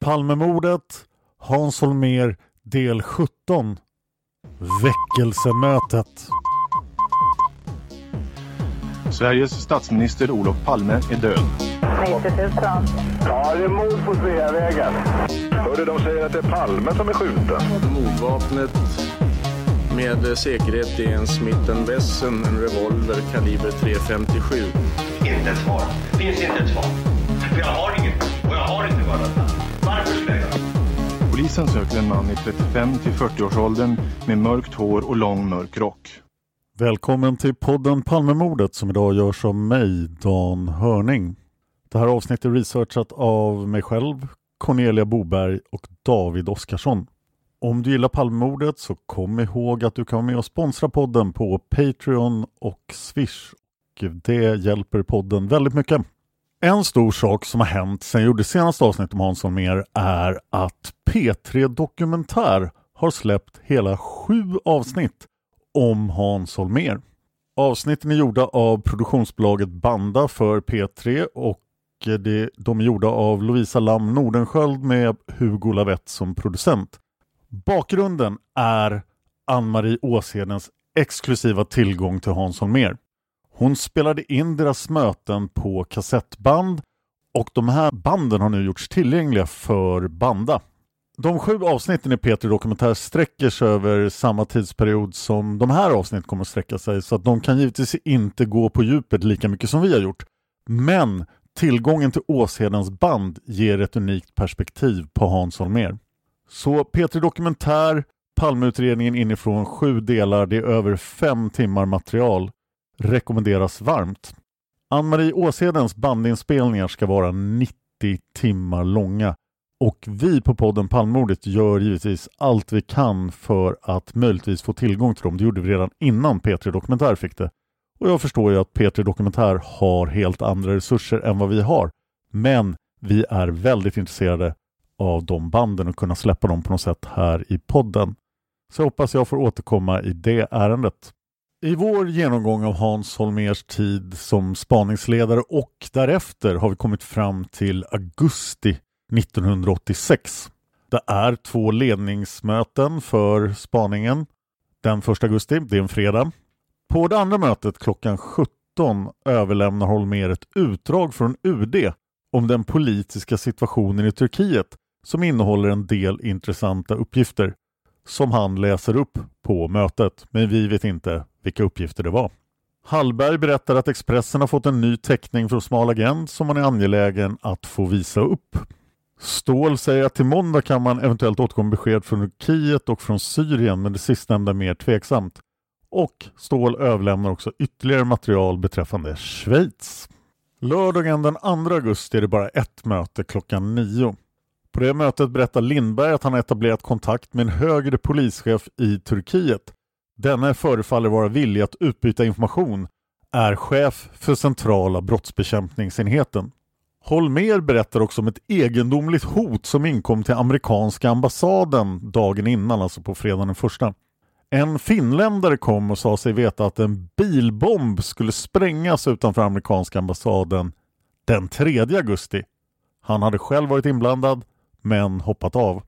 Palmemordet, Hans Holmér, del 17. Väckelsemötet. Sveriges statsminister Olof Palme är död. 90 000. Ja, det är mord på Sveavägen. Hörde de säger att det är Palme som är skjuten. Mordvapnet med säkerhet är en Smith Wesson, en revolver kaliber .357. Inte ett svar. Finns inte ett svar. För jag har inget. Och jag har inte varit Polisen söker en man i 35 till 40-årsåldern med mörkt hår och lång mörk rock. Välkommen till podden Palmemordet som idag görs av mig, Dan Hörning. Det här avsnittet är researchat av mig själv, Cornelia Boberg och David Oskarsson. Om du gillar Palmemordet så kom ihåg att du kan vara med och sponsra podden på Patreon och Swish. Och det hjälper podden väldigt mycket. En stor sak som har hänt sedan jag gjorde senaste avsnittet om Hans Holmér är att P3 Dokumentär har släppt hela sju avsnitt om Hans Holmér. Avsnitten är gjorda av produktionsbolaget Banda för P3 och det, de är gjorda av Lovisa Lam Nordenskjöld med Hugo Lavett som producent. Bakgrunden är Ann-Marie Åshedens exklusiva tillgång till Hans Holmér. Hon spelade in deras möten på kassettband och de här banden har nu gjorts tillgängliga för Banda. De sju avsnitten i P3 Dokumentär sträcker sig över samma tidsperiod som de här avsnitten kommer att sträcka sig så att de kan givetvis inte gå på djupet lika mycket som vi har gjort. Men tillgången till Åshedens band ger ett unikt perspektiv på Hans Holmér. Så P3 Dokumentär, Palmeutredningen inifrån sju delar, det är över fem timmar material. Rekommenderas varmt. Ann-Marie Åshedens bandinspelningar ska vara 90 timmar långa och vi på podden Palmordet gör givetvis allt vi kan för att möjligtvis få tillgång till dem. Det gjorde vi redan innan P3 Dokumentär fick det. Och jag förstår ju att P3 Dokumentär har helt andra resurser än vad vi har. Men vi är väldigt intresserade av de banden och kunna släppa dem på något sätt här i podden. Så jag hoppas jag får återkomma i det ärendet. I vår genomgång av Hans Holmers tid som spaningsledare och därefter har vi kommit fram till augusti 1986. Det är två ledningsmöten för spaningen. Den 1 augusti, det är en fredag. På det andra mötet klockan 17 överlämnar Holmer ett utdrag från UD om den politiska situationen i Turkiet som innehåller en del intressanta uppgifter som han läser upp på mötet, men vi vet inte vilka uppgifter det var. Hallberg berättar att Expressen har fått en ny teckning från Smal Agent som man är angelägen att få visa upp. Ståhl säger att till måndag kan man eventuellt återkomma besked från Turkiet och från Syrien men det sistnämnda är mer tveksamt. Och Ståhl överlämnar också ytterligare material beträffande Schweiz. Lördagen den 2 augusti är det bara ett möte klockan 9. På det mötet berättar Lindberg att han etablerat kontakt med en högre polischef i Turkiet. Denne förefaller vara villig att utbyta information, är chef för centrala brottsbekämpningsenheten. Holmer berättar också om ett egendomligt hot som inkom till amerikanska ambassaden dagen innan, alltså på fredagen den första. En finländare kom och sa sig veta att en bilbomb skulle sprängas utanför amerikanska ambassaden den 3 augusti. Han hade själv varit inblandad men hoppat av.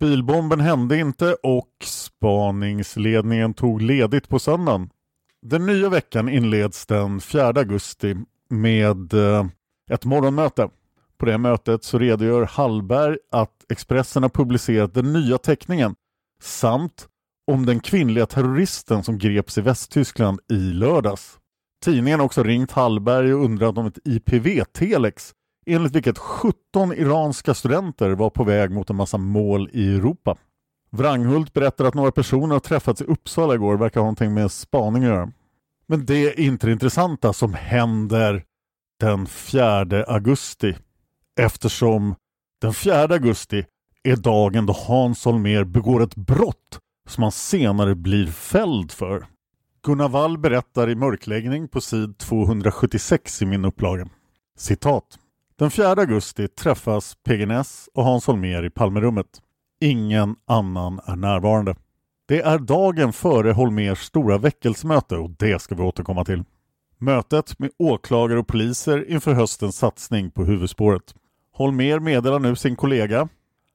Bilbomben hände inte och spaningsledningen tog ledigt på söndagen. Den nya veckan inleds den 4 augusti med eh, ett morgonmöte. På det mötet så redogör Hallberg att Expressen har publicerat den nya teckningen samt om den kvinnliga terroristen som greps i Västtyskland i lördags. Tidningen har också ringt Hallberg och undrat om ett IPV-telex enligt vilket 17 iranska studenter var på väg mot en massa mål i Europa. Wranghult berättar att några personer har träffats i Uppsala igår, verkar ha någonting med spaning att göra. Men det är inte det intressanta som händer den 4 augusti eftersom den 4 augusti är dagen då Hans Holmér begår ett brott som han senare blir fälld för. Gunnar Wall berättar i Mörkläggning på sid 276 i min upplaga. Citat. Den 4 augusti träffas PGNS och Hans Holmér i Palmerummet. Ingen annan är närvarande. Det är dagen före Holmers stora väckelsemöte och det ska vi återkomma till. Mötet med åklagare och poliser inför höstens satsning på huvudspåret. Holmer meddelar nu sin kollega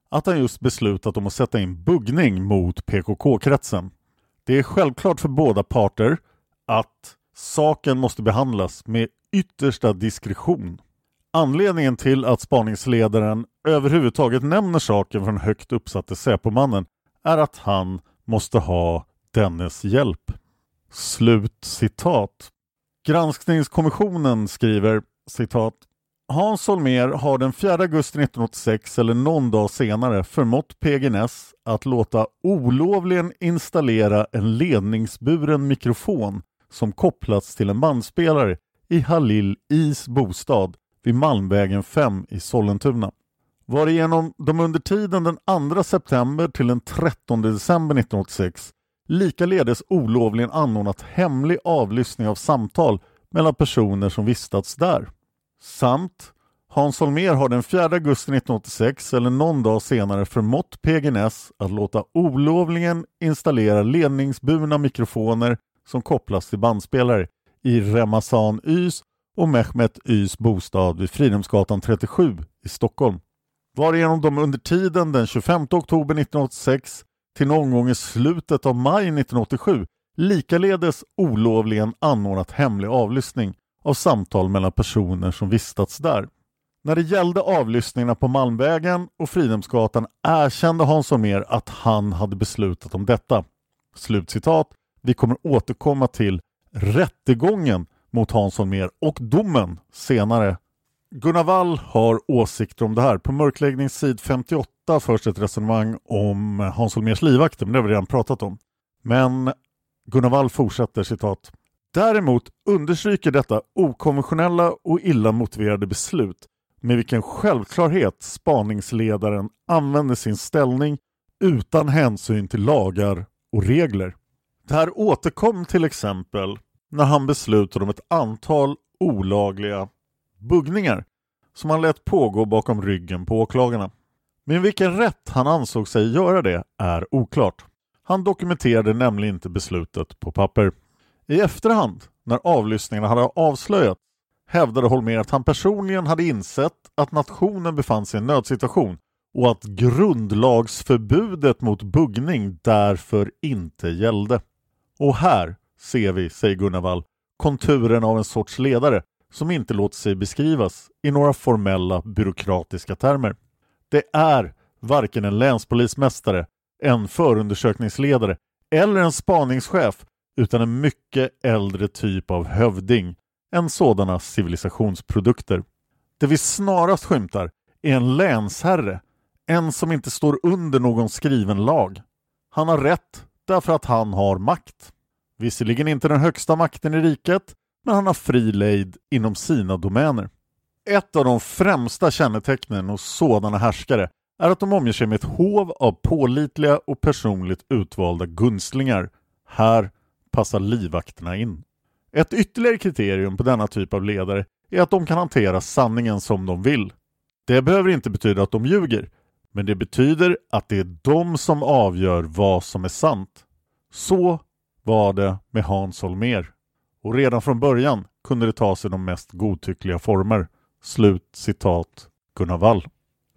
att han just beslutat om att sätta in buggning mot PKK-kretsen. Det är självklart för båda parter att saken måste behandlas med yttersta diskretion. Anledningen till att spaningsledaren överhuvudtaget nämner saken för den högt uppsatte Säpomannen är att han måste ha dennes hjälp. Slut citat. Granskningskommissionen skriver citat Hans Holmér har den 4 augusti 1986 eller någon dag senare förmått PGNS att låta olovligen installera en ledningsburen mikrofon som kopplats till en bandspelare i Halil Is bostad vid Malmvägen 5 i Sollentuna. Varigenom de under tiden den 2 september till den 13 december 1986 likaledes olovligen anordnat hemlig avlyssning av samtal mellan personer som vistats där. Samt Hans Holmér har den 4 augusti 1986 eller någon dag senare förmått PGNS att låta olovligen installera ledningsburna mikrofoner som kopplas till bandspelare i Remazan Ys och Mehmet Ys bostad vid Fridhemsgatan 37 i Stockholm. Varigenom de under tiden den 25 oktober 1986 till någon gång i slutet av maj 1987 likaledes olovligen anordnat hemlig avlyssning av samtal mellan personer som vistats där. När det gällde avlyssningarna på Malmvägen och Fridhemsgatan erkände Hans Holmér att han hade beslutat om detta. Slutcitat. Vi kommer återkomma till rättegången mot Hans Holmér och domen senare. Gunnar Wall har åsikter om det här. På mörkläggningssid 58 förs ett resonemang om Hans Holmérs livvakter, men det har vi redan pratat om. Men Gunnar Wall fortsätter citat. Däremot understryker detta okonventionella och illa motiverade beslut med vilken självklarhet spaningsledaren använder sin ställning utan hänsyn till lagar och regler. Det här återkom till exempel när han beslutade om ett antal olagliga buggningar som han lät pågå bakom ryggen på åklagarna. Men vilken rätt han ansåg sig göra det är oklart. Han dokumenterade nämligen inte beslutet på papper. I efterhand, när avlyssningarna hade avslöjat, hävdade Holmér att han personligen hade insett att nationen befann sig i en nödsituation och att grundlagsförbudet mot buggning därför inte gällde. Och här ser vi, säger Gunnar Wall, konturen av en sorts ledare som inte låter sig beskrivas i några formella byråkratiska termer. Det är varken en länspolismästare, en förundersökningsledare eller en spaningschef utan en mycket äldre typ av hövding än sådana civilisationsprodukter. Det vi snarast skymtar är en länsherre, en som inte står under någon skriven lag. Han har rätt därför att han har makt. Visserligen inte den högsta makten i riket, men han har fri lejd inom sina domäner. Ett av de främsta kännetecknen hos sådana härskare är att de omger sig med ett hov av pålitliga och personligt utvalda gunstlingar. Här passar livvakterna in. Ett ytterligare kriterium på denna typ av ledare är att de kan hantera sanningen som de vill. Det behöver inte betyda att de ljuger, men det betyder att det är de som avgör vad som är sant. Så var det med Hans Holmér. Och redan från början kunde det ta sig de mest godtyckliga former. Slut citat Gunnar Wall.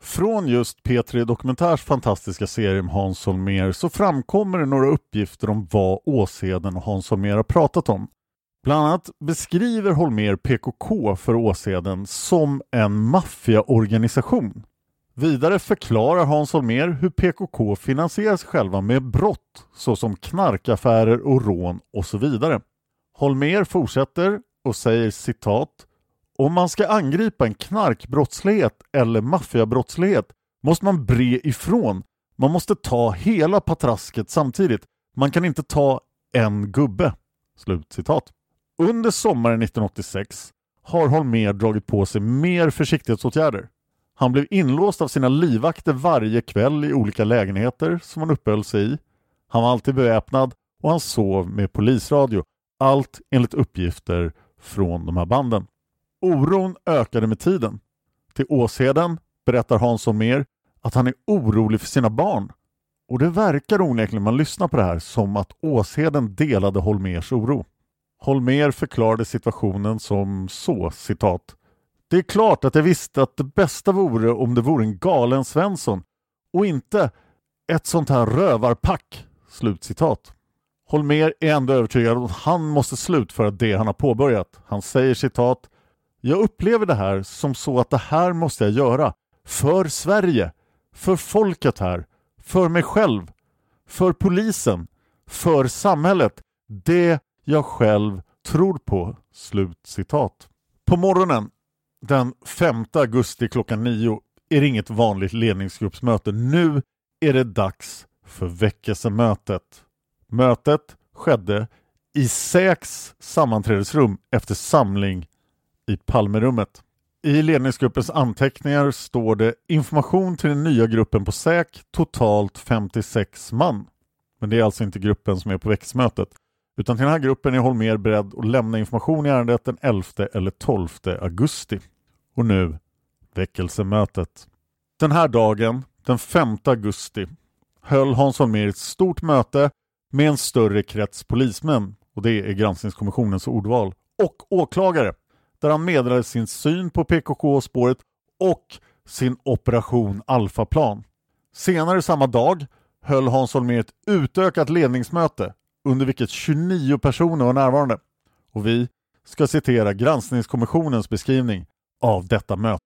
Från just P3 Dokumentärs fantastiska serie om Hans Holmér så framkommer det några uppgifter om vad Åsheden och Hans Holmér har pratat om. Bland annat beskriver Holmér PKK för Åsheden som en maffiaorganisation. Vidare förklarar Hans Holmér hur PKK finansierar sig själva med brott såsom knarkaffärer och rån och så vidare. Holmér fortsätter och säger citat om man ska angripa en knarkbrottslighet eller maffiabrottslighet måste man bre ifrån. Man måste ta hela patrasket samtidigt. Man kan inte ta en gubbe. Slut citat. Under sommaren 1986 har Holmér dragit på sig mer försiktighetsåtgärder. Han blev inlåst av sina livvakter varje kväll i olika lägenheter som han uppehöll sig i. Han var alltid beväpnad och han sov med polisradio. Allt enligt uppgifter från de här banden. Oron ökade med tiden. Till Åsheden berättar Hansson mer att han är orolig för sina barn. Och det verkar onekligen man lyssnar på det här som att Åsheden delade Holmers oro. Holmer förklarade situationen som så, citat. Det är klart att jag visste att det bästa vore om det vore en galen Svensson och inte ett sånt här rövarpack. Slutcitat. Holmer är ändå övertygad om att han måste slutföra det han har påbörjat. Han säger citat jag upplever det här som så att det här måste jag göra. För Sverige. För folket här. För mig själv. För polisen. För samhället. Det jag själv tror på. Slut citat. På morgonen den 5 augusti klockan 9 är det inget vanligt ledningsgruppsmöte. Nu är det dags för väckelsemötet. Mötet skedde i SÄKs sammanträdesrum efter samling i Palmerummet. I ledningsgruppens anteckningar står det information till den nya gruppen på SÄK, totalt 56 man. Men det är alltså inte gruppen som är på växtmötet. Utan till den här gruppen är Holmer beredd att lämna information i ärendet den 11 eller 12 augusti. Och nu väckelsemötet. Den här dagen, den 5 augusti, höll Hans Holmér ett stort möte med en större krets polismän, och det är granskningskommissionens ordval, och åklagare där han meddelade sin syn på PKK-spåret och sin operation Alfaplan. Senare samma dag höll Hans Holmér ett utökat ledningsmöte under vilket 29 personer var närvarande. Och vi ska citera granskningskommissionens beskrivning av detta möte.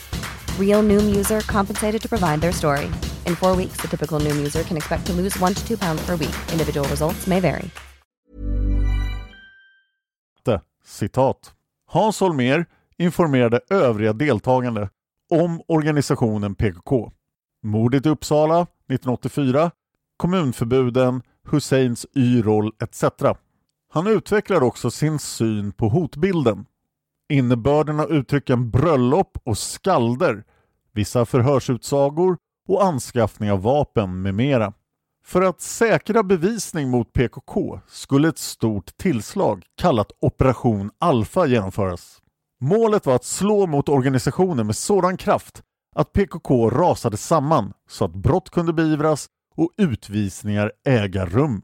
Real Noom user compensated to provide their story. In four weeks, the typical Noom user can expect to lose one to two pounds per week. Individual results may vary. Citat. Hans Holmér informerade övriga deltagande om organisationen PKK. Mordet i Uppsala 1984, kommunförbuden, Husseins Y-roll etc. Han utvecklar också sin syn på hotbilden. Innebörden av uttrycken bröllop och skalder, vissa förhörsutsagor och anskaffning av vapen med mera. För att säkra bevisning mot PKK skulle ett stort tillslag kallat Operation Alfa genomföras. Målet var att slå mot organisationen med sådan kraft att PKK rasade samman så att brott kunde beivras och utvisningar äga rum.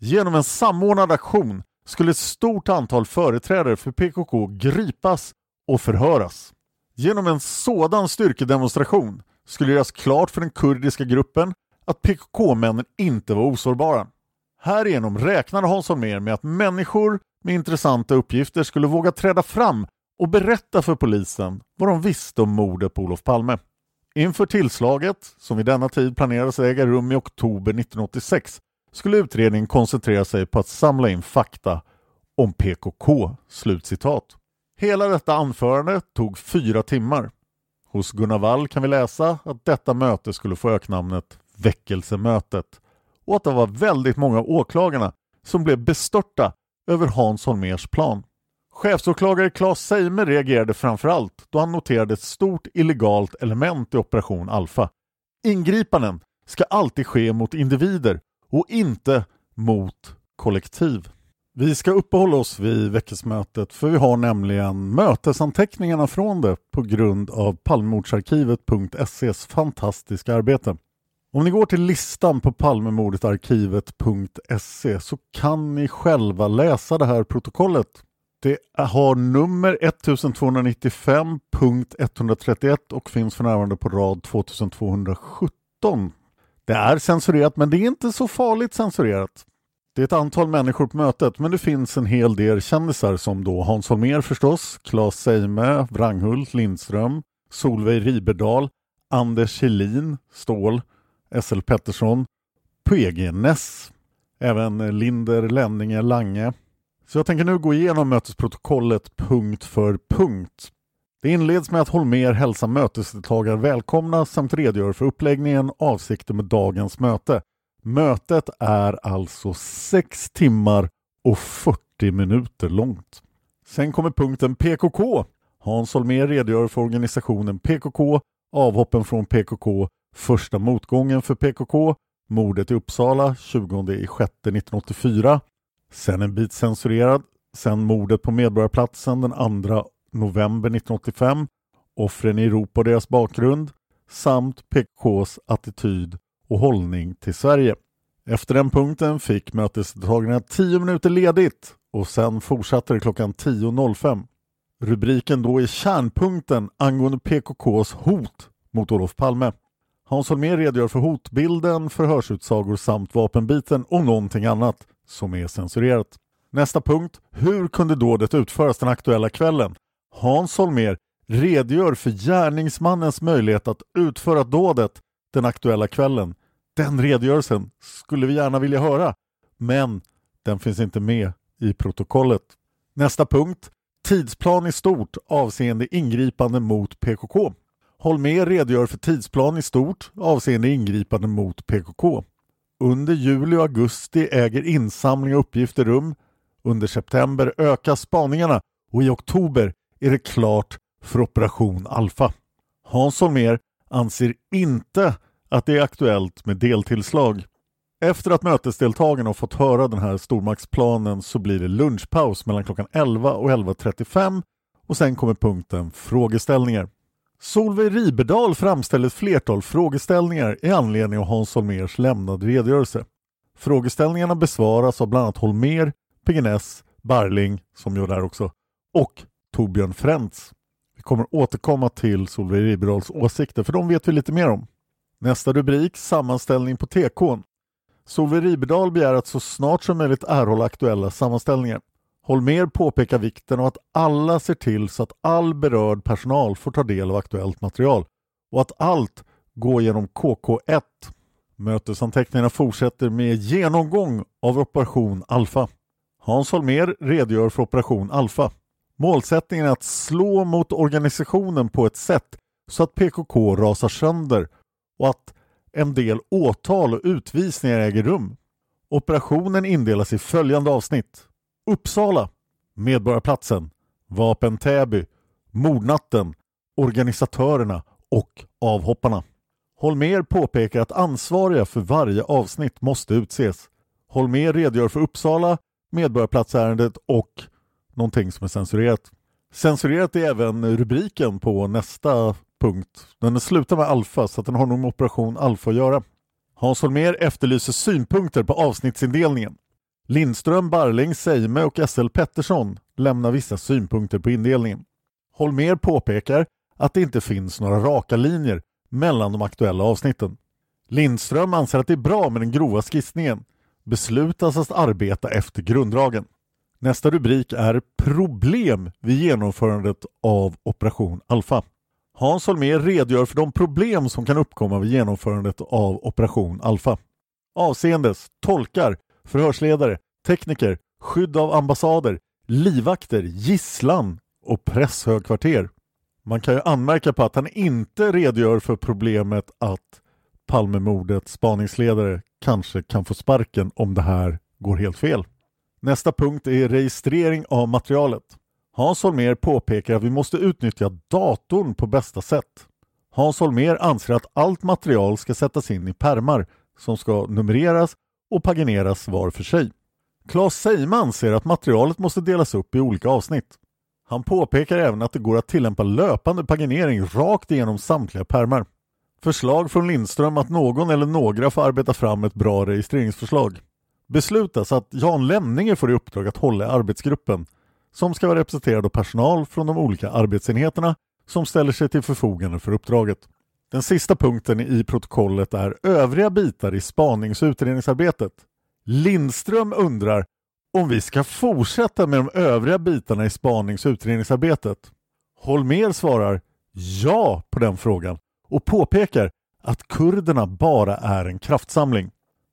Genom en samordnad aktion skulle ett stort antal företrädare för PKK gripas och förhöras. Genom en sådan styrkedemonstration skulle göras klart för den kurdiska gruppen att PKK-männen inte var osårbara. Härigenom räknade Hans Holmér med att människor med intressanta uppgifter skulle våga träda fram och berätta för polisen vad de visste om mordet på Olof Palme. Inför tillslaget, som vid denna tid planerades äga rum i oktober 1986, skulle utredningen koncentrera sig på att samla in fakta om PKK." Slutcitat. Hela detta anförande tog fyra timmar. Hos Gunnar Wall kan vi läsa att detta möte skulle få öknamnet Väckelsemötet och att det var väldigt många av åklagarna som blev bestörta över Hans Holmers plan. Chefsåklagare Claes Seimer reagerade framförallt då han noterade ett stort illegalt element i Operation Alfa. Ingripanden ska alltid ske mot individer och inte mot kollektiv. Vi ska uppehålla oss vid veckosmötet för vi har nämligen mötesanteckningarna från det på grund av Palmemordsarkivet.ses fantastiska arbete. Om ni går till listan på Palmemordetarkivet.se så kan ni själva läsa det här protokollet. Det har nummer 1295.131 och finns för närvarande på rad 2217. Det är censurerat men det är inte så farligt censurerat. Det är ett antal människor på mötet men det finns en hel del kändisar som då Hans Holmér förstås, Claes Seime, Wranghult, Lindström, Solveig Riberdal, Anders Helin, Ståhl, SL Pettersson, PG Ness, även Linder, Lenninge, Lange. Så jag tänker nu gå igenom mötesprotokollet punkt för punkt. Det inleds med att Holmer hälsar mötesdeltagare välkomna samt redogör för uppläggningen och avsikten med dagens möte. Mötet är alltså 6 timmar och 40 minuter långt. Sen kommer punkten PKK. Hans Holmér redogör för organisationen PKK, avhoppen från PKK, första motgången för PKK, mordet i Uppsala 20 i 1984, sen en bit censurerad, sen mordet på Medborgarplatsen den 2 november 1985, offren i Europa och deras bakgrund samt PKKs attityd och hållning till Sverige. Efter den punkten fick mötesdeltagarna 10 minuter ledigt och sen fortsatte det klockan 10.05. Rubriken då är kärnpunkten angående PKKs hot mot Olof Palme. Hans Holmér redogör för hotbilden, förhörsutsagor samt vapenbiten och någonting annat som är censurerat. Nästa punkt. Hur kunde dådet utföras den aktuella kvällen? Hans Holmér redogör för gärningsmannens möjlighet att utföra dådet den aktuella kvällen. Den redogörelsen skulle vi gärna vilja höra, men den finns inte med i protokollet. Nästa punkt. Tidsplan i stort avseende ingripande mot PKK. Holmér redogör för tidsplan i stort avseende ingripande mot PKK. Under juli och augusti äger insamling av uppgifter rum. Under september ökas spaningarna och i oktober är det klart för Operation Alfa. Hans Holmér anser inte att det är aktuellt med deltillslag. Efter att mötesdeltagarna har fått höra den här stormaktsplanen så blir det lunchpaus mellan klockan 11 och 11.35 och sen kommer punkten frågeställningar. Solveig Riberdal framställer ett flertal frågeställningar i anledning av Hans Holmers lämnade redogörelse. Frågeställningarna besvaras av bland annat Holmer, PGNS, Barling, som gör där också, och Torbjörn Frentz. Vi kommer återkomma till Solveig Riberdahls åsikter för de vet vi lite mer om. Nästa rubrik, sammanställning på TK. Solveig Riberdahl begär att så snart som möjligt erhålla aktuella sammanställningar. Holmer påpekar vikten av att alla ser till så att all berörd personal får ta del av aktuellt material och att allt går genom KK1. Mötesanteckningarna fortsätter med genomgång av Operation Alfa. Hans Holmér redogör för Operation Alfa. Målsättningen är att slå mot organisationen på ett sätt så att PKK rasar sönder och att en del åtal och utvisningar äger rum. Operationen indelas i följande avsnitt. Uppsala, Medborgarplatsen, Vapen Täby, Mordnatten, Organisatörerna och Avhopparna. Holmer påpekar att ansvariga för varje avsnitt måste utses. Holmer redogör för Uppsala, Medborgarplatsärendet och någonting som är censurerat. Censurerat är även rubriken på nästa punkt. Den slutar med alfa så att den har nog med operation alfa att göra. Hans Holmér efterlyser synpunkter på avsnittsindelningen. Lindström, Barling, Seime och SL Pettersson lämnar vissa synpunkter på indelningen. Holmér påpekar att det inte finns några raka linjer mellan de aktuella avsnitten. Lindström anser att det är bra med den grova skissningen. Beslutas att arbeta efter grunddragen. Nästa rubrik är Problem vid genomförandet av Operation Alfa. Hans Holmér redogör för de problem som kan uppkomma vid genomförandet av Operation Alfa. Avseendes tolkar, förhörsledare, tekniker, skydd av ambassader, livvakter, gisslan och presshögkvarter. Man kan ju anmärka på att han inte redogör för problemet att Palmemordets spaningsledare kanske kan få sparken om det här går helt fel. Nästa punkt är registrering av materialet. Hans Holmér påpekar att vi måste utnyttja datorn på bästa sätt. Hans Holmér anser att allt material ska sättas in i permar som ska numreras och pagineras var för sig. Claes Seime anser att materialet måste delas upp i olika avsnitt. Han påpekar även att det går att tillämpa löpande paginering rakt igenom samtliga permar. Förslag från Lindström att någon eller några får arbeta fram ett bra registreringsförslag. Beslutas att Jan Lemninger får i uppdrag att hålla arbetsgruppen som ska vara representerad av personal från de olika arbetsenheterna som ställer sig till förfogande för uppdraget. Den sista punkten i protokollet är övriga bitar i spanings och utredningsarbetet. Lindström undrar om vi ska fortsätta med de övriga bitarna i spanings och utredningsarbetet. Holmer svarar ja på den frågan och påpekar att kurderna bara är en kraftsamling.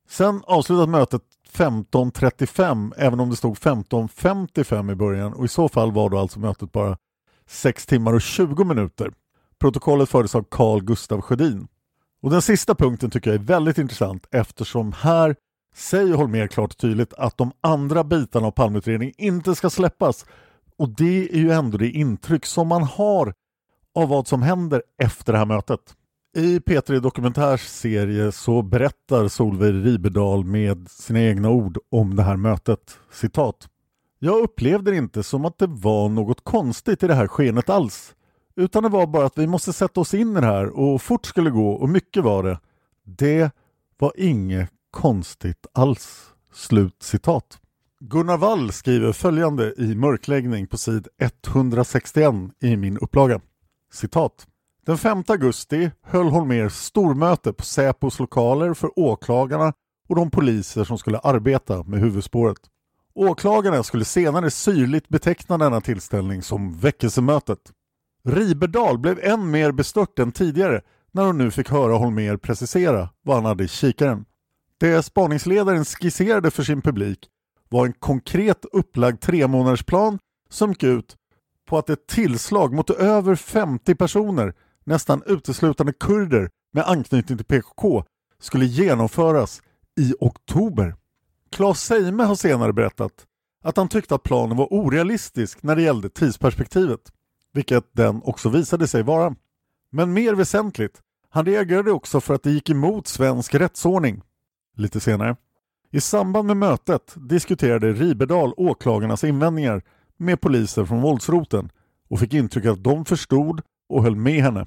Sen avslutas mötet 15.35 även om det stod 15.55 i början och i så fall var då alltså mötet bara 6 timmar och 20 minuter. Protokollet fördes av Carl Gustav Sjödin. Och den sista punkten tycker jag är väldigt intressant eftersom här säger Holmér klart och tydligt att de andra bitarna av Palmeutredningen inte ska släppas. Och det är ju ändå det intryck som man har av vad som händer efter det här mötet. I P3 Dokumentärs serie så berättar Solveig Ribedal med sina egna ord om det här mötet. Citat. Jag upplevde det inte som att det var något konstigt i det här skenet alls. Utan det var bara att vi måste sätta oss in i det här och fort skulle gå och mycket var det. Det var inget konstigt alls. Slut citat. Gunnar Wall skriver följande i mörkläggning på sid 161 i min upplaga. Citat. Den 5 augusti höll Holmér stormöte på Säpos lokaler för åklagarna och de poliser som skulle arbeta med huvudspåret. Åklagarna skulle senare syrligt beteckna denna tillställning som väckelsemötet. Riberdal blev än mer bestört än tidigare när hon nu fick höra Holmér precisera vad han hade i kikaren. Det spaningsledaren skisserade för sin publik var en konkret upplagd tremånadersplan som gick ut på att ett tillslag mot över 50 personer, nästan uteslutande kurder med anknytning till PKK, skulle genomföras i oktober. Claes Seime har senare berättat att han tyckte att planen var orealistisk när det gällde tidsperspektivet, vilket den också visade sig vara. Men mer väsentligt, han reagerade också för att det gick emot svensk rättsordning. Lite senare. I samband med mötet diskuterade Ribedal åklagarnas invändningar med poliser från våldsroten och fick intrycket att de förstod och höll med henne.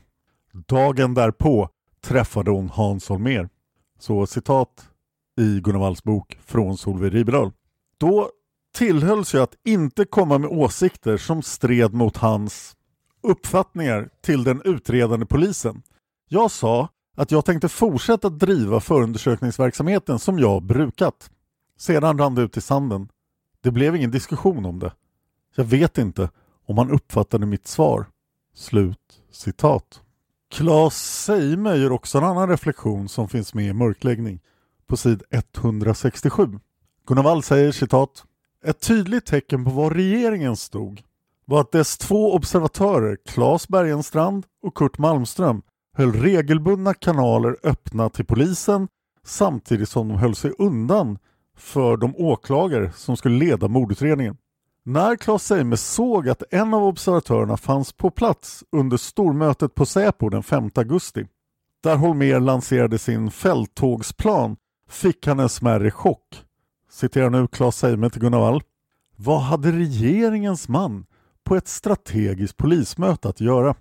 Dagen därpå träffade hon Hans Holmér. Så citat i Gunnar Walls bok Från Solveig Riberdahl. Då tillhölls jag att inte komma med åsikter som stred mot hans uppfattningar till den utredande polisen. Jag sa att jag tänkte fortsätta driva förundersökningsverksamheten som jag brukat. Sedan rann det ut i sanden. Det blev ingen diskussion om det. Jag vet inte om han uppfattade mitt svar. Slut citat. Claes Seime gör också en annan reflektion som finns med i mörkläggning på sid 167. Gunnar Wall säger citat Ett tydligt tecken på var regeringen stod var att dess två observatörer, Claes Bergenstrand och Kurt Malmström, höll regelbundna kanaler öppna till polisen samtidigt som de höll sig undan för de åklagare som skulle leda mordutredningen. När Claes Seime såg att en av observatörerna fanns på plats under stormötet på Säpo den 5 augusti, där Holmer lanserade sin fälttågsplan, fick han en smärre chock. Citerar nu Claes Seime till Gunnar Wall. Vad hade regeringens man på ett strategiskt polismöte att göra?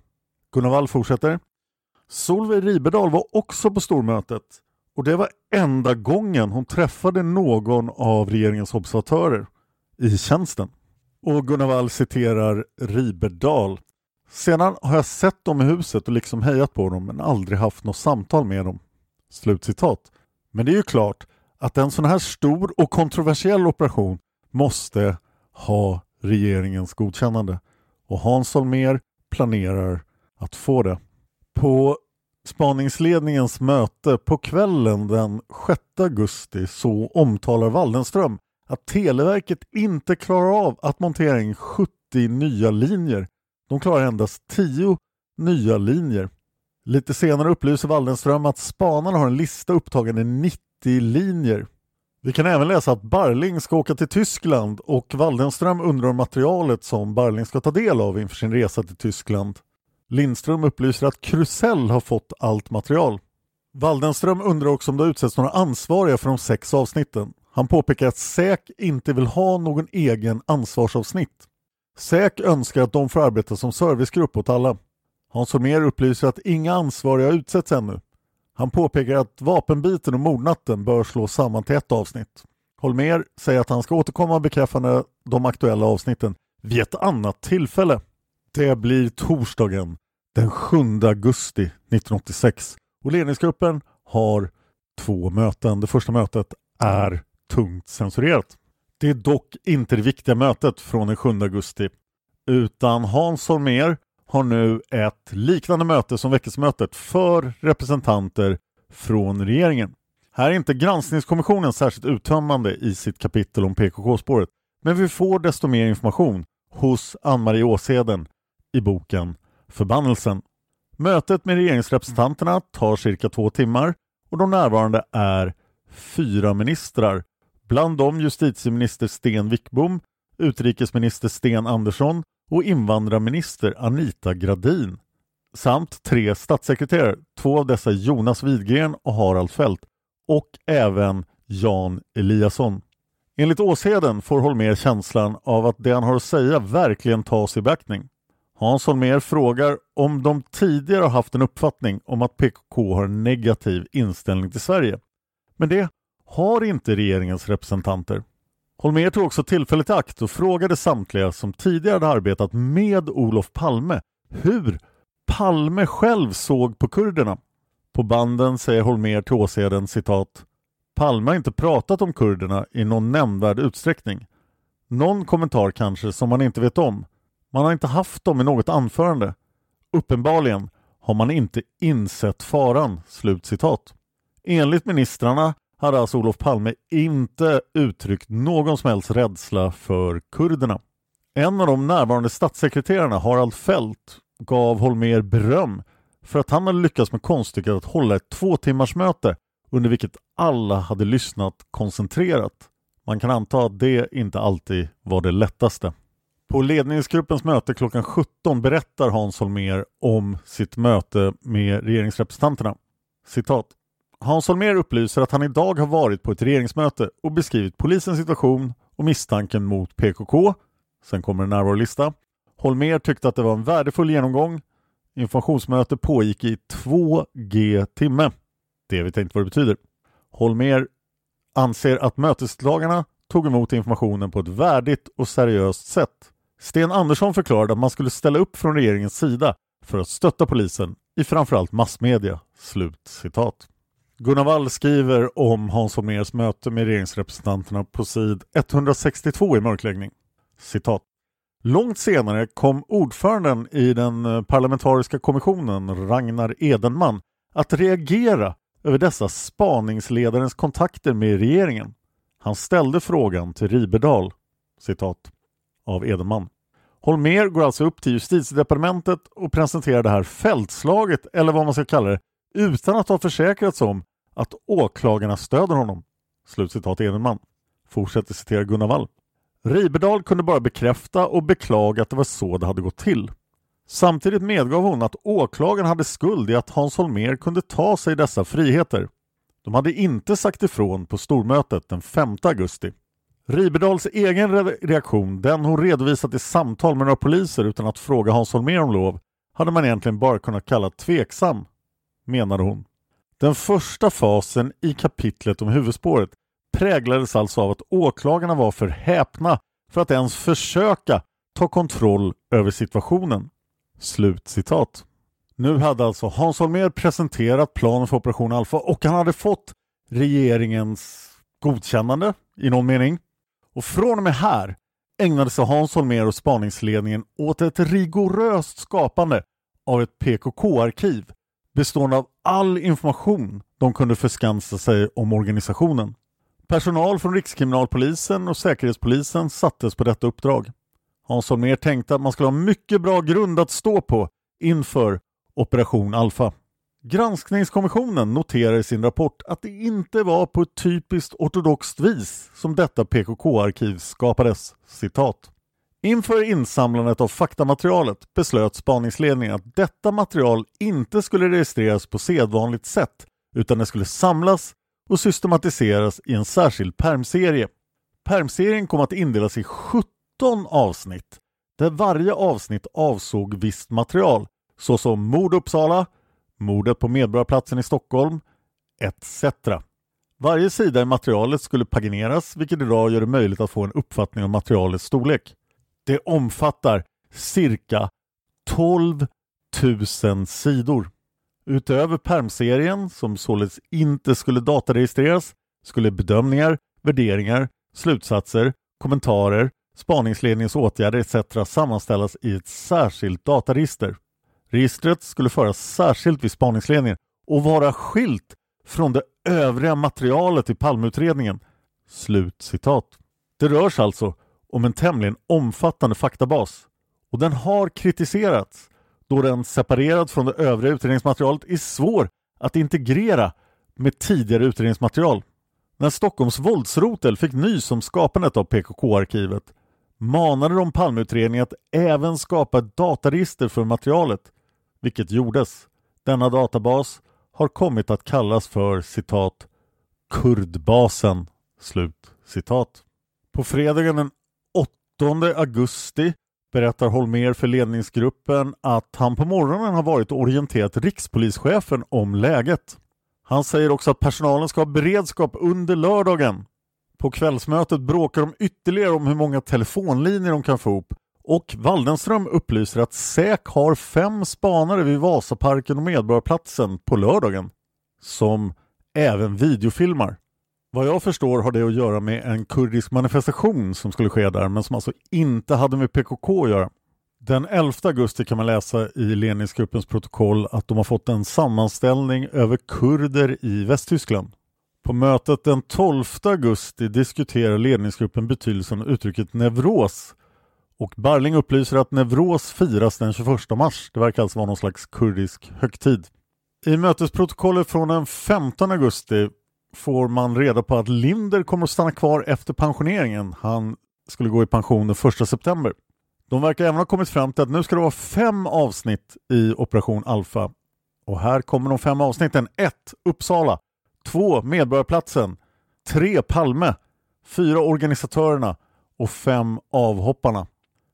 Gunnar Wall fortsätter. Solveig Riberdal var också på stormötet och det var enda gången hon träffade någon av regeringens observatörer i tjänsten. Och Gunnar Wall citerar Riberdal. Sedan har jag sett dem i huset och liksom hejat på dem men aldrig haft något samtal med dem. Slutcitat. Men det är ju klart att en sån här stor och kontroversiell operation måste ha regeringens godkännande och Hans Holmér planerar att få det. På spaningsledningens möte på kvällen den 6 augusti så omtalar Waldenström att Televerket inte klarar av att montera in 70 nya linjer. De klarar endast 10 nya linjer. Lite senare upplyser Waldenström att spanarna har en lista upptagande 90 linjer. Vi kan även läsa att Barling ska åka till Tyskland och Waldenström undrar om materialet som Barling ska ta del av inför sin resa till Tyskland. Lindström upplyser att Krusell har fått allt material. Waldenström undrar också om det har utsetts några ansvariga för de sex avsnitten. Han påpekar att SÄK inte vill ha någon egen ansvarsavsnitt. SÄK önskar att de får arbeta som servicegrupp åt alla. Hans Holmér upplyser att inga ansvariga utsätts ännu. Han påpekar att vapenbiten och mordnatten bör slås samman till ett avsnitt. Holmér säger att han ska återkomma bekräffande de aktuella avsnitten vid ett annat tillfälle. Det blir torsdagen den 7 augusti 1986 och ledningsgruppen har två möten. Det första mötet är tungt censurerat. Det är dock inte det viktiga mötet från den 7 augusti utan Hans Holmér har nu ett liknande möte som väckelsemötet för representanter från regeringen. Här är inte granskningskommissionen särskilt uttömmande i sitt kapitel om PKK-spåret men vi får desto mer information hos Ann-Marie Åseden i boken Förbannelsen. Mötet med regeringsrepresentanterna tar cirka två timmar och de närvarande är fyra ministrar, bland dem justitieminister Sten Wickbom, utrikesminister Sten Andersson och invandrarminister Anita Gradin samt tre statssekreterare, två av dessa Jonas Widgren och Harald Fält och även Jan Eliasson. Enligt Åsheden får Holmer känslan av att det han har att säga verkligen tas i beaktning. Hans Holmer frågar om de tidigare har haft en uppfattning om att PKK har en negativ inställning till Sverige. Men det har inte regeringens representanter. Holmer tog också tillfället i akt och frågade samtliga som tidigare hade arbetat med Olof Palme hur Palme själv såg på kurderna. På banden säger Holmer till Åseden citat Palme har inte pratat om kurderna i någon nämnvärd utsträckning. Någon kommentar kanske som man inte vet om. Man har inte haft dem i något anförande. Uppenbarligen har man inte insett faran." Slut citat. Enligt ministrarna hade alltså Olof Palme inte uttryckt någon som helst rädsla för kurderna. En av de närvarande statssekreterarna, Harald Fält, gav Holmer beröm för att han hade lyckats med konststycket att hålla ett två timmars möte under vilket alla hade lyssnat koncentrerat. Man kan anta att det inte alltid var det lättaste. På ledningsgruppens möte klockan 17 berättar Hans Holmer om sitt möte med regeringsrepresentanterna. Citat. Hans Holmer upplyser att han idag har varit på ett regeringsmöte och beskrivit polisens situation och misstanken mot PKK. Sen kommer en närvarolista. Holmer tyckte att det var en värdefull genomgång. Informationsmöte pågick i 2G timme. Det vet jag inte vad det betyder. Holmer anser att mötesdagarna tog emot informationen på ett värdigt och seriöst sätt. Sten Andersson förklarade att man skulle ställa upp från regeringens sida för att stötta polisen i framförallt massmedia. Slut citat. Gunnar Wall skriver om Hans Holmérs möte med regeringsrepresentanterna på sid 162 i mörkläggning. Citat. Långt senare kom ordföranden i den eh, parlamentariska kommissionen, Ragnar Edenman, att reagera över dessa spaningsledarens kontakter med regeringen. Han ställde frågan till Riberdal, citat, av Edenman. Holmer går alltså upp till justitiedepartementet och presenterar det här fältslaget, eller vad man ska kalla det, utan att ha försäkrats om att åklagarna stöder honom. Slutcitat Edenman. Fortsätter citera Gunnar Wall. Riberdal kunde bara bekräfta och beklaga att det var så det hade gått till. Samtidigt medgav hon att åklagaren hade skuld i att Hans Holmér kunde ta sig dessa friheter. De hade inte sagt ifrån på stormötet den 5 augusti. Riberdals egen reaktion, den hon redovisat i samtal med några poliser utan att fråga Hans Holmér om lov, hade man egentligen bara kunnat kalla tveksam, menade hon. Den första fasen i kapitlet om huvudspåret präglades alltså av att åklagarna var för häpna för att ens försöka ta kontroll över situationen. Slut citat. Nu hade alltså Hans Holmér presenterat planen för Operation Alfa och han hade fått regeringens godkännande i någon mening. Och från och med här ägnade sig Hans Holmér och spaningsledningen åt ett rigoröst skapande av ett PKK-arkiv bestående av all information de kunde förskansa sig om organisationen. Personal från Rikskriminalpolisen och Säkerhetspolisen sattes på detta uppdrag. Hans Holmér tänkte att man skulle ha mycket bra grund att stå på inför Operation Alfa. Granskningskommissionen noterar i sin rapport att det inte var på ett typiskt ortodoxt vis som detta PKK-arkiv skapades. Citat. Inför insamlandet av faktamaterialet beslöt spaningsledningen att detta material inte skulle registreras på sedvanligt sätt utan det skulle samlas och systematiseras i en särskild permserie. Permserien kom att indelas i 17 avsnitt där varje avsnitt avsåg visst material såsom mord Uppsala, mordet på Medborgarplatsen i Stockholm etc. Varje sida i materialet skulle pagineras vilket idag gör det möjligt att få en uppfattning om materialets storlek. Det omfattar cirka 12 000 sidor. Utöver permserien, som således inte skulle dataregistreras, skulle bedömningar, värderingar, slutsatser, kommentarer, spaningsledningens åtgärder etc. sammanställas i ett särskilt dataregister. Registret skulle föras särskilt vid spaningsledningen och vara skilt från det övriga materialet i Palmeutredningen. Slut citat. Det rör sig alltså om en tämligen omfattande faktabas och den har kritiserats då den separerad från det övriga utredningsmaterialet är svår att integrera med tidigare utredningsmaterial. När Stockholms våldsrotel fick nys om skapandet av PKK-arkivet manade de Palmeutredningen att även skapa ett dataregister för materialet, vilket gjordes. Denna databas har kommit att kallas för citat Kurdbasen. Slut citat. På fredagen den 8 augusti berättar Holmer för ledningsgruppen att han på morgonen har varit och orienterat rikspolischefen om läget. Han säger också att personalen ska ha beredskap under lördagen. På kvällsmötet bråkar de ytterligare om hur många telefonlinjer de kan få ihop och Waldenström upplyser att SÄK har fem spanare vid Vasaparken och Medborgarplatsen på lördagen som även videofilmar. Vad jag förstår har det att göra med en kurdisk manifestation som skulle ske där men som alltså inte hade med PKK att göra. Den 11 augusti kan man läsa i ledningsgruppens protokoll att de har fått en sammanställning över kurder i Västtyskland. På mötet den 12 augusti diskuterar ledningsgruppen betydelsen av uttrycket neuros och Barling upplyser att neuros firas den 21 mars. Det verkar alltså vara någon slags kurdisk högtid. I mötesprotokollet från den 15 augusti får man reda på att Linder kommer att stanna kvar efter pensioneringen. Han skulle gå i pension den 1 september. De verkar även ha kommit fram till att nu ska det vara fem avsnitt i Operation Alpha. Och här kommer de fem avsnitten. 1. Uppsala 2. Medborgarplatsen 3. Palme 4. Organisatörerna och 5. Avhopparna.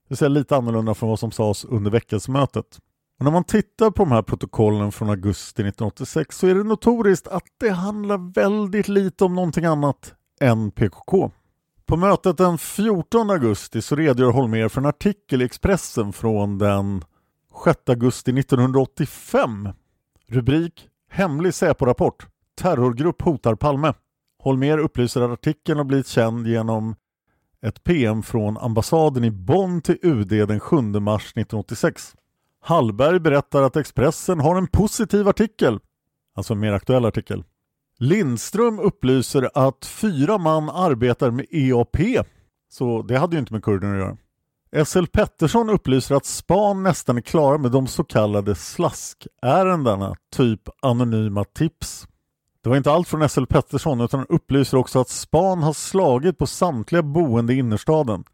Det är lite annorlunda från vad som sades under väckelsemötet. Och när man tittar på de här protokollen från augusti 1986 så är det notoriskt att det handlar väldigt lite om någonting annat än PKK. På mötet den 14 augusti så redogör Holmer för en artikel i Expressen från den 6 augusti 1985. Rubrik Hemlig Säpo-rapport Terrorgrupp hotar Palme. Holmer upplyser att artikeln har blivit känd genom ett PM från ambassaden i Bonn till UD den 7 mars 1986. Hallberg berättar att Expressen har en positiv artikel, alltså en mer aktuell artikel. Lindström upplyser att fyra man arbetar med EAP, så det hade ju inte med kurderna att göra. SL Pettersson upplyser att Span nästan är klara med de så kallade slaskärendena, typ anonyma tips. Det var inte allt från SL Pettersson utan han upplyser också att Span har slagit på samtliga boende i innerstaden.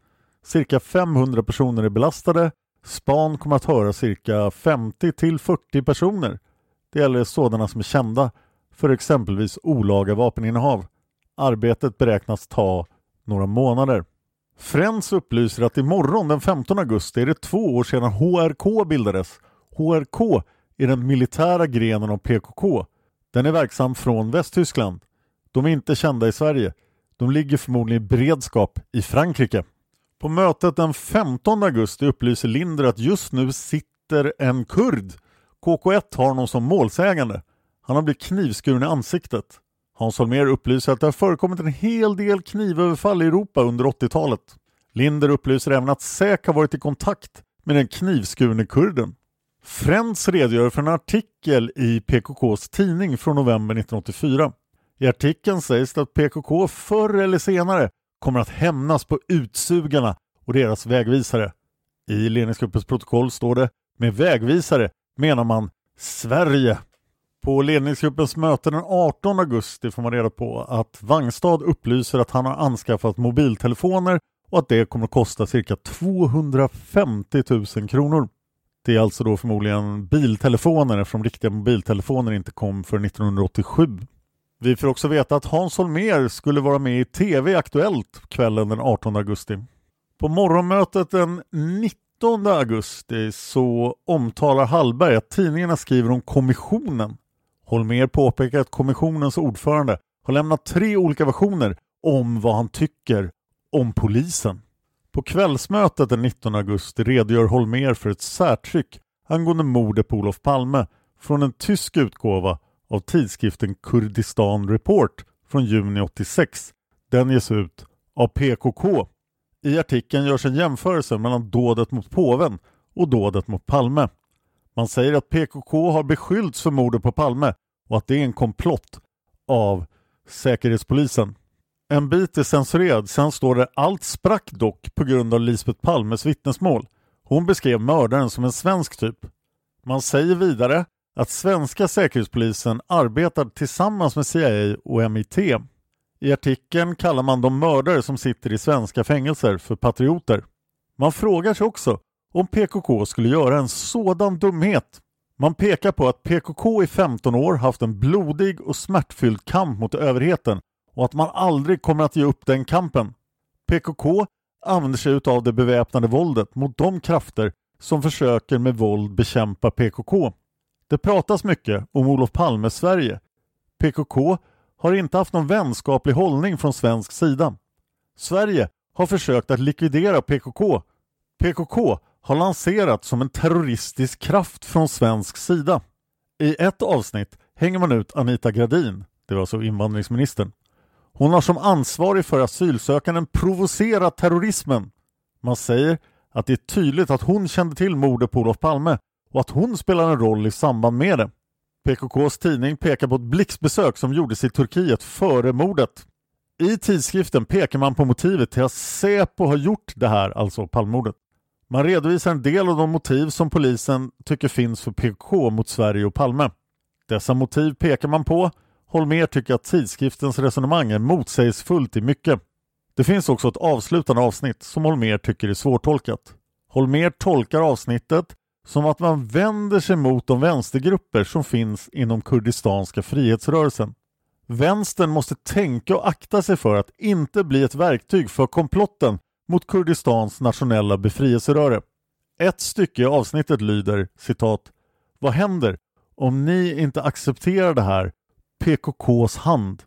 Cirka 500 personer är belastade. Span kommer att höra cirka 50 till 40 personer. Det gäller sådana som är kända för exempelvis olaga vapeninnehav. Arbetet beräknas ta några månader. Frens upplyser att imorgon den 15 augusti är det två år sedan HRK bildades. HRK är den militära grenen av PKK. Den är verksam från Västtyskland. De är inte kända i Sverige. De ligger förmodligen i beredskap i Frankrike. På mötet den 15 augusti upplyser Linder att just nu sitter en kurd. KK1 har honom som målsägande. Han har blivit knivskuren i ansiktet. Hans Holmér upplyser att det har förekommit en hel del knivöverfall i Europa under 80-talet. Linder upplyser även att SÄK har varit i kontakt med den knivskurne kurden. Frentz redogör för en artikel i PKKs tidning från november 1984. I artikeln sägs det att PKK förr eller senare kommer att hämnas på utsugarna och deras vägvisare. I ledningsgruppens protokoll står det med vägvisare menar man Sverige. På ledningsgruppens möte den 18 augusti får man reda på att Vangstad upplyser att han har anskaffat mobiltelefoner och att det kommer att kosta cirka 250 000 kronor. Det är alltså då förmodligen biltelefoner eftersom riktiga mobiltelefoner inte kom för 1987. Vi får också veta att Hans Holmér skulle vara med i TV Aktuellt kvällen den 18 augusti. På morgonmötet den 19 augusti så omtalar Hallberg att tidningarna skriver om kommissionen. Holmér påpekar att kommissionens ordförande har lämnat tre olika versioner om vad han tycker om polisen. På kvällsmötet den 19 augusti redogör Holmér för ett särtryck angående mordet på Olof Palme från en tysk utgåva av tidskriften Kurdistan Report från juni 86. Den ges ut av PKK. I artikeln görs en jämförelse mellan dådet mot påven och dådet mot Palme. Man säger att PKK har beskyllts för mordet på Palme och att det är en komplott av Säkerhetspolisen. En bit är censurerad, sen står det “Allt sprack dock på grund av Lisbeth Palmes vittnesmål”. Hon beskrev mördaren som en svensk typ. Man säger vidare att svenska säkerhetspolisen arbetar tillsammans med CIA och MIT. I artikeln kallar man de mördare som sitter i svenska fängelser för patrioter. Man frågar sig också om PKK skulle göra en sådan dumhet. Man pekar på att PKK i 15 år haft en blodig och smärtfylld kamp mot överheten och att man aldrig kommer att ge upp den kampen. PKK använder sig av det beväpnade våldet mot de krafter som försöker med våld bekämpa PKK. Det pratas mycket om Olof Palmes Sverige. PKK har inte haft någon vänskaplig hållning från svensk sida. Sverige har försökt att likvidera PKK. PKK har lanserats som en terroristisk kraft från svensk sida. I ett avsnitt hänger man ut Anita Gradin, det var alltså invandringsministern, hon har som ansvarig för asylsökanden provocerat terrorismen. Man säger att det är tydligt att hon kände till mordet på Olof Palme och att hon spelar en roll i samband med det. PKKs tidning pekar på ett blixtbesök som gjordes i Turkiet före mordet. I tidskriften pekar man på motivet till att Säpo har gjort det här, alltså Palmemordet. Man redovisar en del av de motiv som polisen tycker finns för PKK mot Sverige och Palme. Dessa motiv pekar man på Holmér tycker att tidskriftens resonemang är motsägelsefullt i mycket. Det finns också ett avslutande avsnitt som Holmér tycker är svårtolkat. Holmér tolkar avsnittet som att man vänder sig mot de vänstergrupper som finns inom kurdistanska frihetsrörelsen. Vänstern måste tänka och akta sig för att inte bli ett verktyg för komplotten mot Kurdistans nationella befrielseröre. Ett stycke i avsnittet lyder citat Vad händer om ni inte accepterar det här PKKs hand,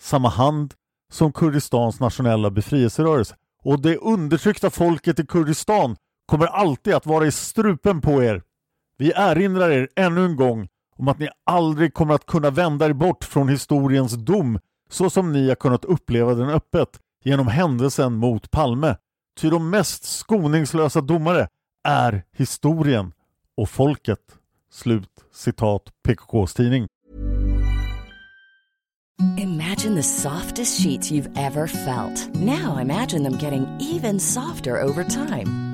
samma hand som Kurdistans nationella befrielserörelse. Och det undertryckta folket i Kurdistan kommer alltid att vara i strupen på er. Vi erinrar er ännu en gång om att ni aldrig kommer att kunna vända er bort från historiens dom så som ni har kunnat uppleva den öppet genom händelsen mot Palme. Ty de mest skoningslösa domare är historien och folket. Slut citat PKKs tidning. Imagine the softest sheets you've ever felt. Now imagine them getting even softer over time.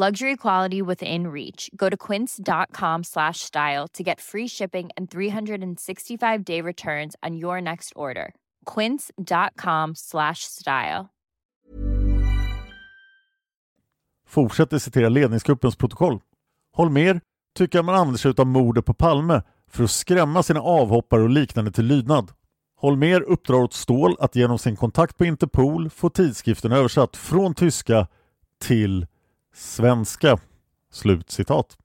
Luxury quality within reach. Go to quince.com slash style to get free shipping and 365 day returns on your next order. Quince.com slash style. Fortsätter citera ledningsgruppens protokoll. Holmer tycker man använder sig av mordet på Palme för att skrämma sina avhoppare och liknande till lydnad. Holmer uppdrar åt Ståhl att genom sin kontakt på Interpol få tidskriften översatt från tyska till svenska. Slutcitat.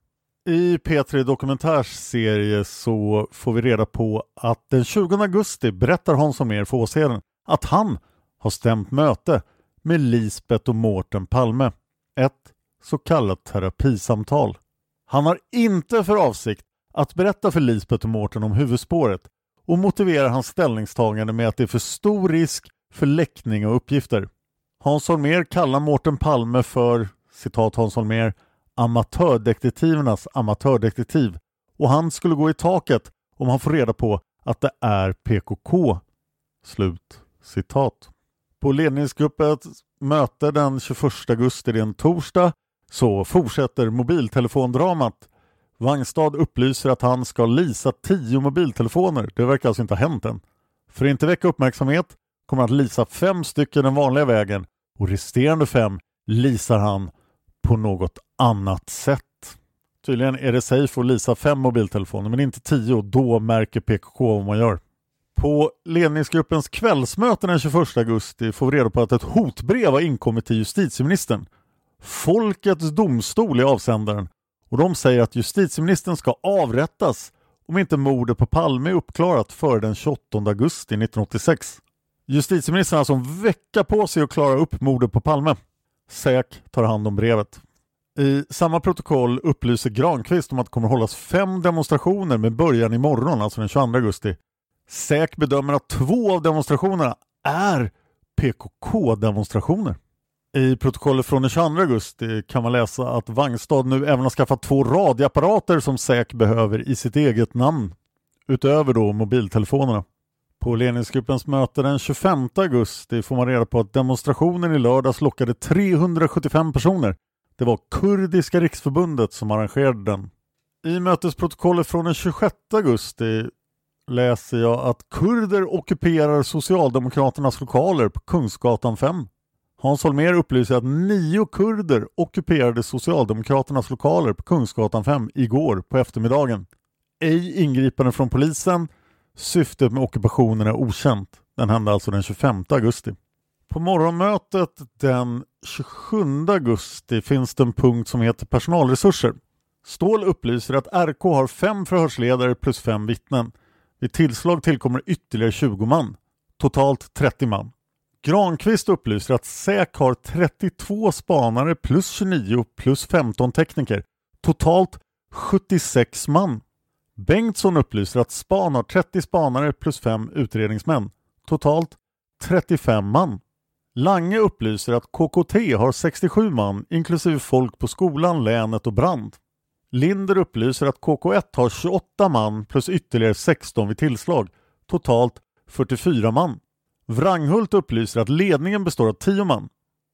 I P3 Dokumentärs serie så får vi reda på att den 20 augusti berättar Hans Holmér för Åsheden att han har stämt möte med Lisbeth och Mårten Palme. Ett så kallat terapisamtal. Han har inte för avsikt att berätta för Lisbeth och Mårten om huvudspåret och motiverar hans ställningstagande med att det är för stor risk för läckning av uppgifter. Hans Holmér kallar Mårten Palme för citat Hans Holmér, amatördetektivernas amatördetektiv och han skulle gå i taket om han får reda på att det är PKK. Slut citat. På ledningsgruppens möte den 21 augusti, det är en torsdag, så fortsätter mobiltelefondramat. Wangstad upplyser att han ska lisa tio mobiltelefoner. Det verkar alltså inte ha hänt än. För att inte väcka uppmärksamhet kommer han att lisa fem stycken den vanliga vägen och resterande fem lisar han på något annat sätt. Tydligen är det safe att lisa fem mobiltelefoner men inte tio då märker PKK vad man gör. På ledningsgruppens kvällsmöte den 21 augusti får vi reda på att ett hotbrev har inkommit till justitieministern. Folkets domstol är avsändaren och de säger att justitieministern ska avrättas om inte mordet på Palme är uppklarat före den 28 augusti 1986. Justitieministern har alltså en vecka på sig att klara upp mordet på Palme. SÄK tar hand om brevet. I samma protokoll upplyser Granqvist om att det kommer hållas fem demonstrationer med början imorgon, alltså den 22 augusti. SÄK bedömer att två av demonstrationerna är PKK-demonstrationer. I protokollet från den 22 augusti kan man läsa att Vangstad nu även har skaffat två radioapparater som SÄK behöver i sitt eget namn, utöver då mobiltelefonerna. På ledningsgruppens möte den 25 augusti får man reda på att demonstrationen i lördags lockade 375 personer. Det var Kurdiska riksförbundet som arrangerade den. I mötesprotokollet från den 26 augusti läser jag att kurder ockuperar Socialdemokraternas lokaler på Kungsgatan 5. Hans Holmér upplyser att nio kurder ockuperade Socialdemokraternas lokaler på Kungsgatan 5 igår på eftermiddagen. Ej ingripande från polisen. Syftet med ockupationen är okänt. Den hände alltså den 25 augusti. På morgonmötet den 27 augusti finns det en punkt som heter personalresurser. Ståhl upplyser att RK har fem förhörsledare plus fem vittnen. Vid tillslag tillkommer ytterligare 20 man. Totalt 30 man. Granqvist upplyser att SÄK har 32 spanare plus 29 plus 15 tekniker. Totalt 76 man. Bengtsson upplyser att span har 30 spanare plus 5 utredningsmän. Totalt 35 man. Lange upplyser att KKT har 67 man inklusive folk på skolan, länet och brand. Linder upplyser att KK1 har 28 man plus ytterligare 16 vid tillslag. Totalt 44 man. Wranghult upplyser att ledningen består av 10 man.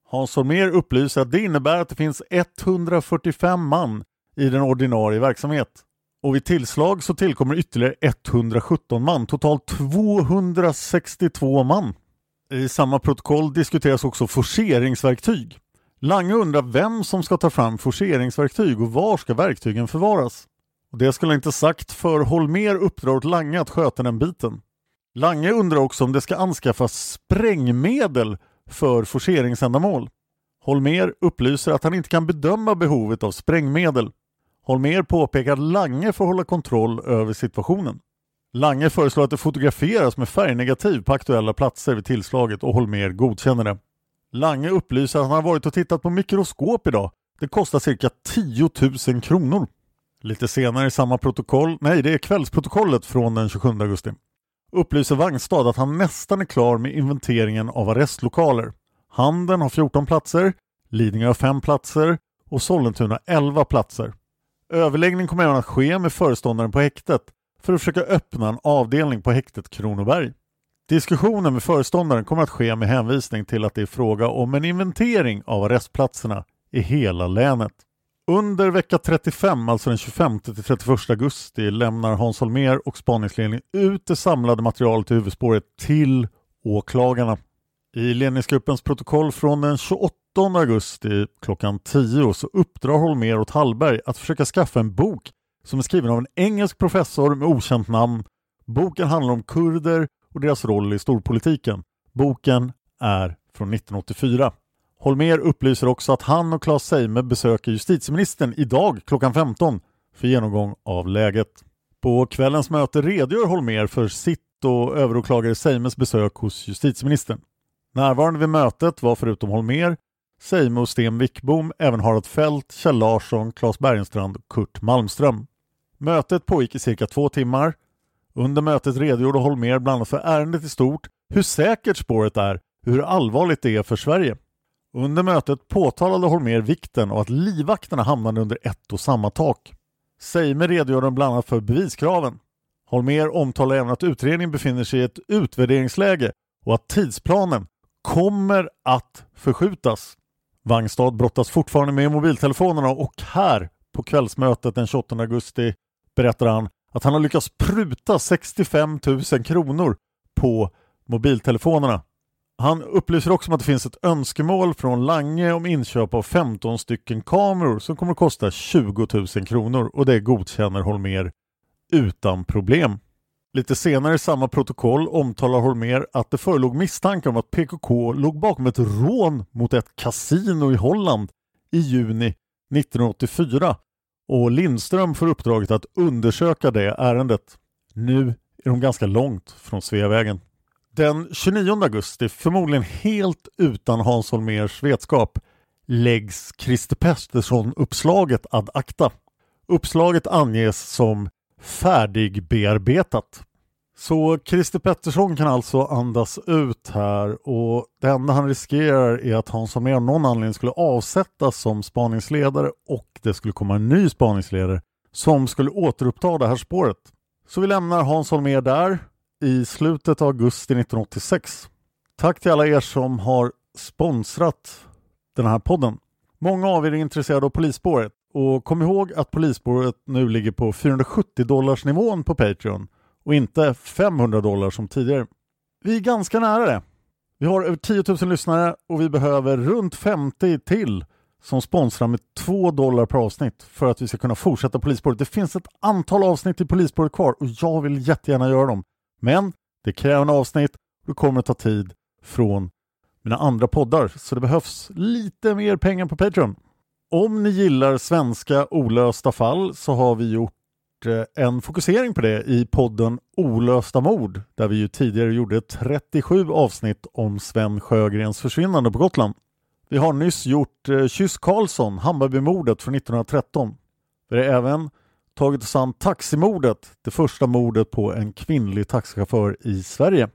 Hans Holmér upplyser att det innebär att det finns 145 man i den ordinarie verksamhet. Och vid tillslag så tillkommer ytterligare 117 man, totalt 262 man. I samma protokoll diskuteras också forceringsverktyg. Lange undrar vem som ska ta fram forceringsverktyg och var ska verktygen förvaras? Och det skulle inte sagt för Holmer uppdrar åt Lange att sköta den biten. Lange undrar också om det ska anskaffas sprängmedel för forceringsändamål. Holmer upplyser att han inte kan bedöma behovet av sprängmedel. Holmer påpekar att Lange får hålla kontroll över situationen. Lange föreslår att det fotograferas med färgnegativ på aktuella platser vid tillslaget och Holmer godkänner det. Lange upplyser att han har varit och tittat på mikroskop idag. Det kostar cirka 10 000 kronor. Lite senare i samma protokoll, nej det är kvällsprotokollet från den 27 augusti, upplyser Wangstad att han nästan är klar med inventeringen av arrestlokaler. Handen har 14 platser, Lidingö har 5 platser och Sollentuna 11 platser. Överläggning kommer även att ske med föreståndaren på häktet för att försöka öppna en avdelning på häktet Kronoberg. Diskussionen med föreståndaren kommer att ske med hänvisning till att det är fråga om en inventering av arrestplatserna i hela länet. Under vecka 35, alltså den 25 31 augusti, lämnar Hans Holmér och spaningsledningen ut det samlade materialet i huvudspåret till åklagarna. I ledningsgruppens protokoll från den 28 17 augusti klockan 10 så uppdrar Holmér åt Hallberg att försöka skaffa en bok som är skriven av en engelsk professor med okänt namn. Boken handlar om kurder och deras roll i storpolitiken. Boken är från 1984. Holmer upplyser också att han och Claes Seime besöker justitieministern idag klockan 15 för genomgång av läget. På kvällens möte redogör Holmer för sitt och överåklagare Seimes besök hos justitieministern. Närvarande vid mötet var förutom Holmer, Seime och Sten Wickbom även Harald Fält, Kjell Larsson, Claes Bergenstrand och Kurt Malmström. Mötet pågick i cirka två timmar. Under mötet redogjorde Holmer bland annat för ärendet i stort, hur säkert spåret är, hur allvarligt det är för Sverige. Under mötet påtalade Holmer vikten av att livvakterna hamnade under ett och samma tak. Seime redogjorde bland annat för beviskraven. Holmer omtalar även att utredningen befinner sig i ett utvärderingsläge och att tidsplanen kommer att förskjutas. Vangstad brottas fortfarande med mobiltelefonerna och här på kvällsmötet den 28 augusti berättar han att han har lyckats pruta 65 000 kronor på mobiltelefonerna. Han upplyser också om att det finns ett önskemål från Lange om inköp av 15 stycken kameror som kommer att kosta 20 000 kronor och det godkänner Holmer utan problem. Lite senare i samma protokoll omtalar Holmer att det förelåg misstankar om att PKK låg bakom ett rån mot ett kasino i Holland i juni 1984 och Lindström får uppdraget att undersöka det ärendet. Nu är de ganska långt från Sveavägen. Den 29 augusti, förmodligen helt utan Hans Holmers vetskap, läggs Christer Pettersson-uppslaget ad acta. Uppslaget anges som färdigbearbetat. Så Christer Pettersson kan alltså andas ut här och det enda han riskerar är att Hans Holmér av någon anledning skulle avsättas som spaningsledare och det skulle komma en ny spaningsledare som skulle återuppta det här spåret. Så vi lämnar Hans Holmér där i slutet av augusti 1986. Tack till alla er som har sponsrat den här podden. Många av er är intresserade av polisspåret och kom ihåg att polisspåret nu ligger på 470 dollars nivån på Patreon och inte 500 dollar som tidigare. Vi är ganska nära det. Vi har över 10 000 lyssnare och vi behöver runt 50 till som sponsrar med 2 dollar per avsnitt för att vi ska kunna fortsätta Polisspåret. Det finns ett antal avsnitt i Polisspåret kvar och jag vill jättegärna göra dem. Men det kräver en avsnitt och det kommer att ta tid från mina andra poddar så det behövs lite mer pengar på Patreon. Om ni gillar svenska olösta fall så har vi gjort eh, en fokusering på det i podden Olösta mord där vi ju tidigare gjorde 37 avsnitt om Sven Sjögrens försvinnande på Gotland. Vi har nyss gjort eh, Kyss Karlsson, Hammarbymordet från 1913. Vi har även tagit oss an taximordet, det första mordet på en kvinnlig taxichaufför i Sverige.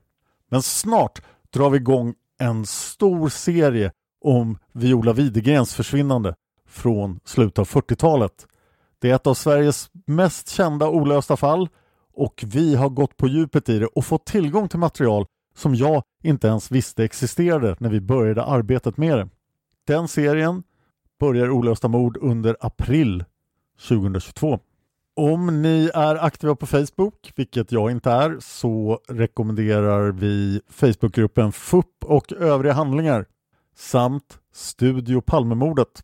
Men snart drar vi igång en stor serie om Viola Widegrens försvinnande från slutet av 40-talet. Det är ett av Sveriges mest kända olösta fall och vi har gått på djupet i det och fått tillgång till material som jag inte ens visste existerade när vi började arbetet med det. Den serien börjar Olösta mord under april 2022. Om ni är aktiva på Facebook, vilket jag inte är, så rekommenderar vi Facebookgruppen FUP och övriga handlingar samt Studio Palmemordet.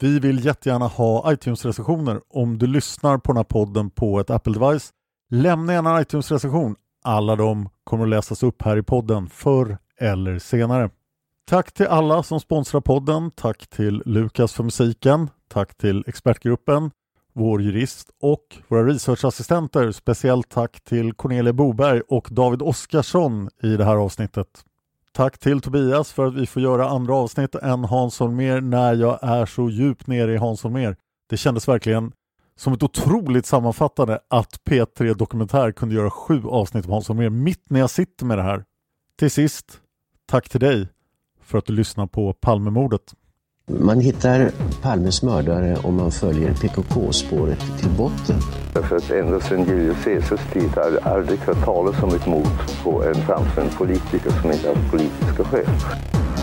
Vi vill jättegärna ha iTunes-recensioner. Om du lyssnar på den här podden på ett Apple-device, lämna gärna en iTunes-recension. Alla de kommer att läsas upp här i podden förr eller senare. Tack till alla som sponsrar podden. Tack till Lukas för musiken. Tack till expertgruppen, vår jurist och våra researchassistenter. Speciellt tack till Cornelia Boberg och David Oskarsson i det här avsnittet. Tack till Tobias för att vi får göra andra avsnitt än Hans Holmér när jag är så djupt nere i Hans Holmér. Det kändes verkligen som ett otroligt sammanfattande att P3 Dokumentär kunde göra sju avsnitt om Hans Holmér mitt när jag sitter med det här. Till sist, tack till dig för att du lyssnar på Palmemordet. Man hittar Palmes mördare om man följer PKK-spåret till botten. Därför att ända sedan Julius Caesars tid har det aldrig hört talas om ett mord på en framstående politiker som inte haft politiska skäl.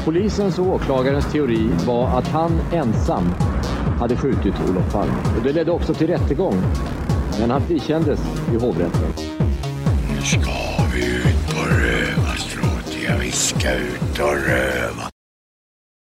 Polisens och åklagarens teori var att han ensam hade skjutit Olof Palme. Och det ledde också till rättegång. Men han frikändes i hovrätten. Nu ska vi ut på rövarstråt. Ja, vi ska ut och röva.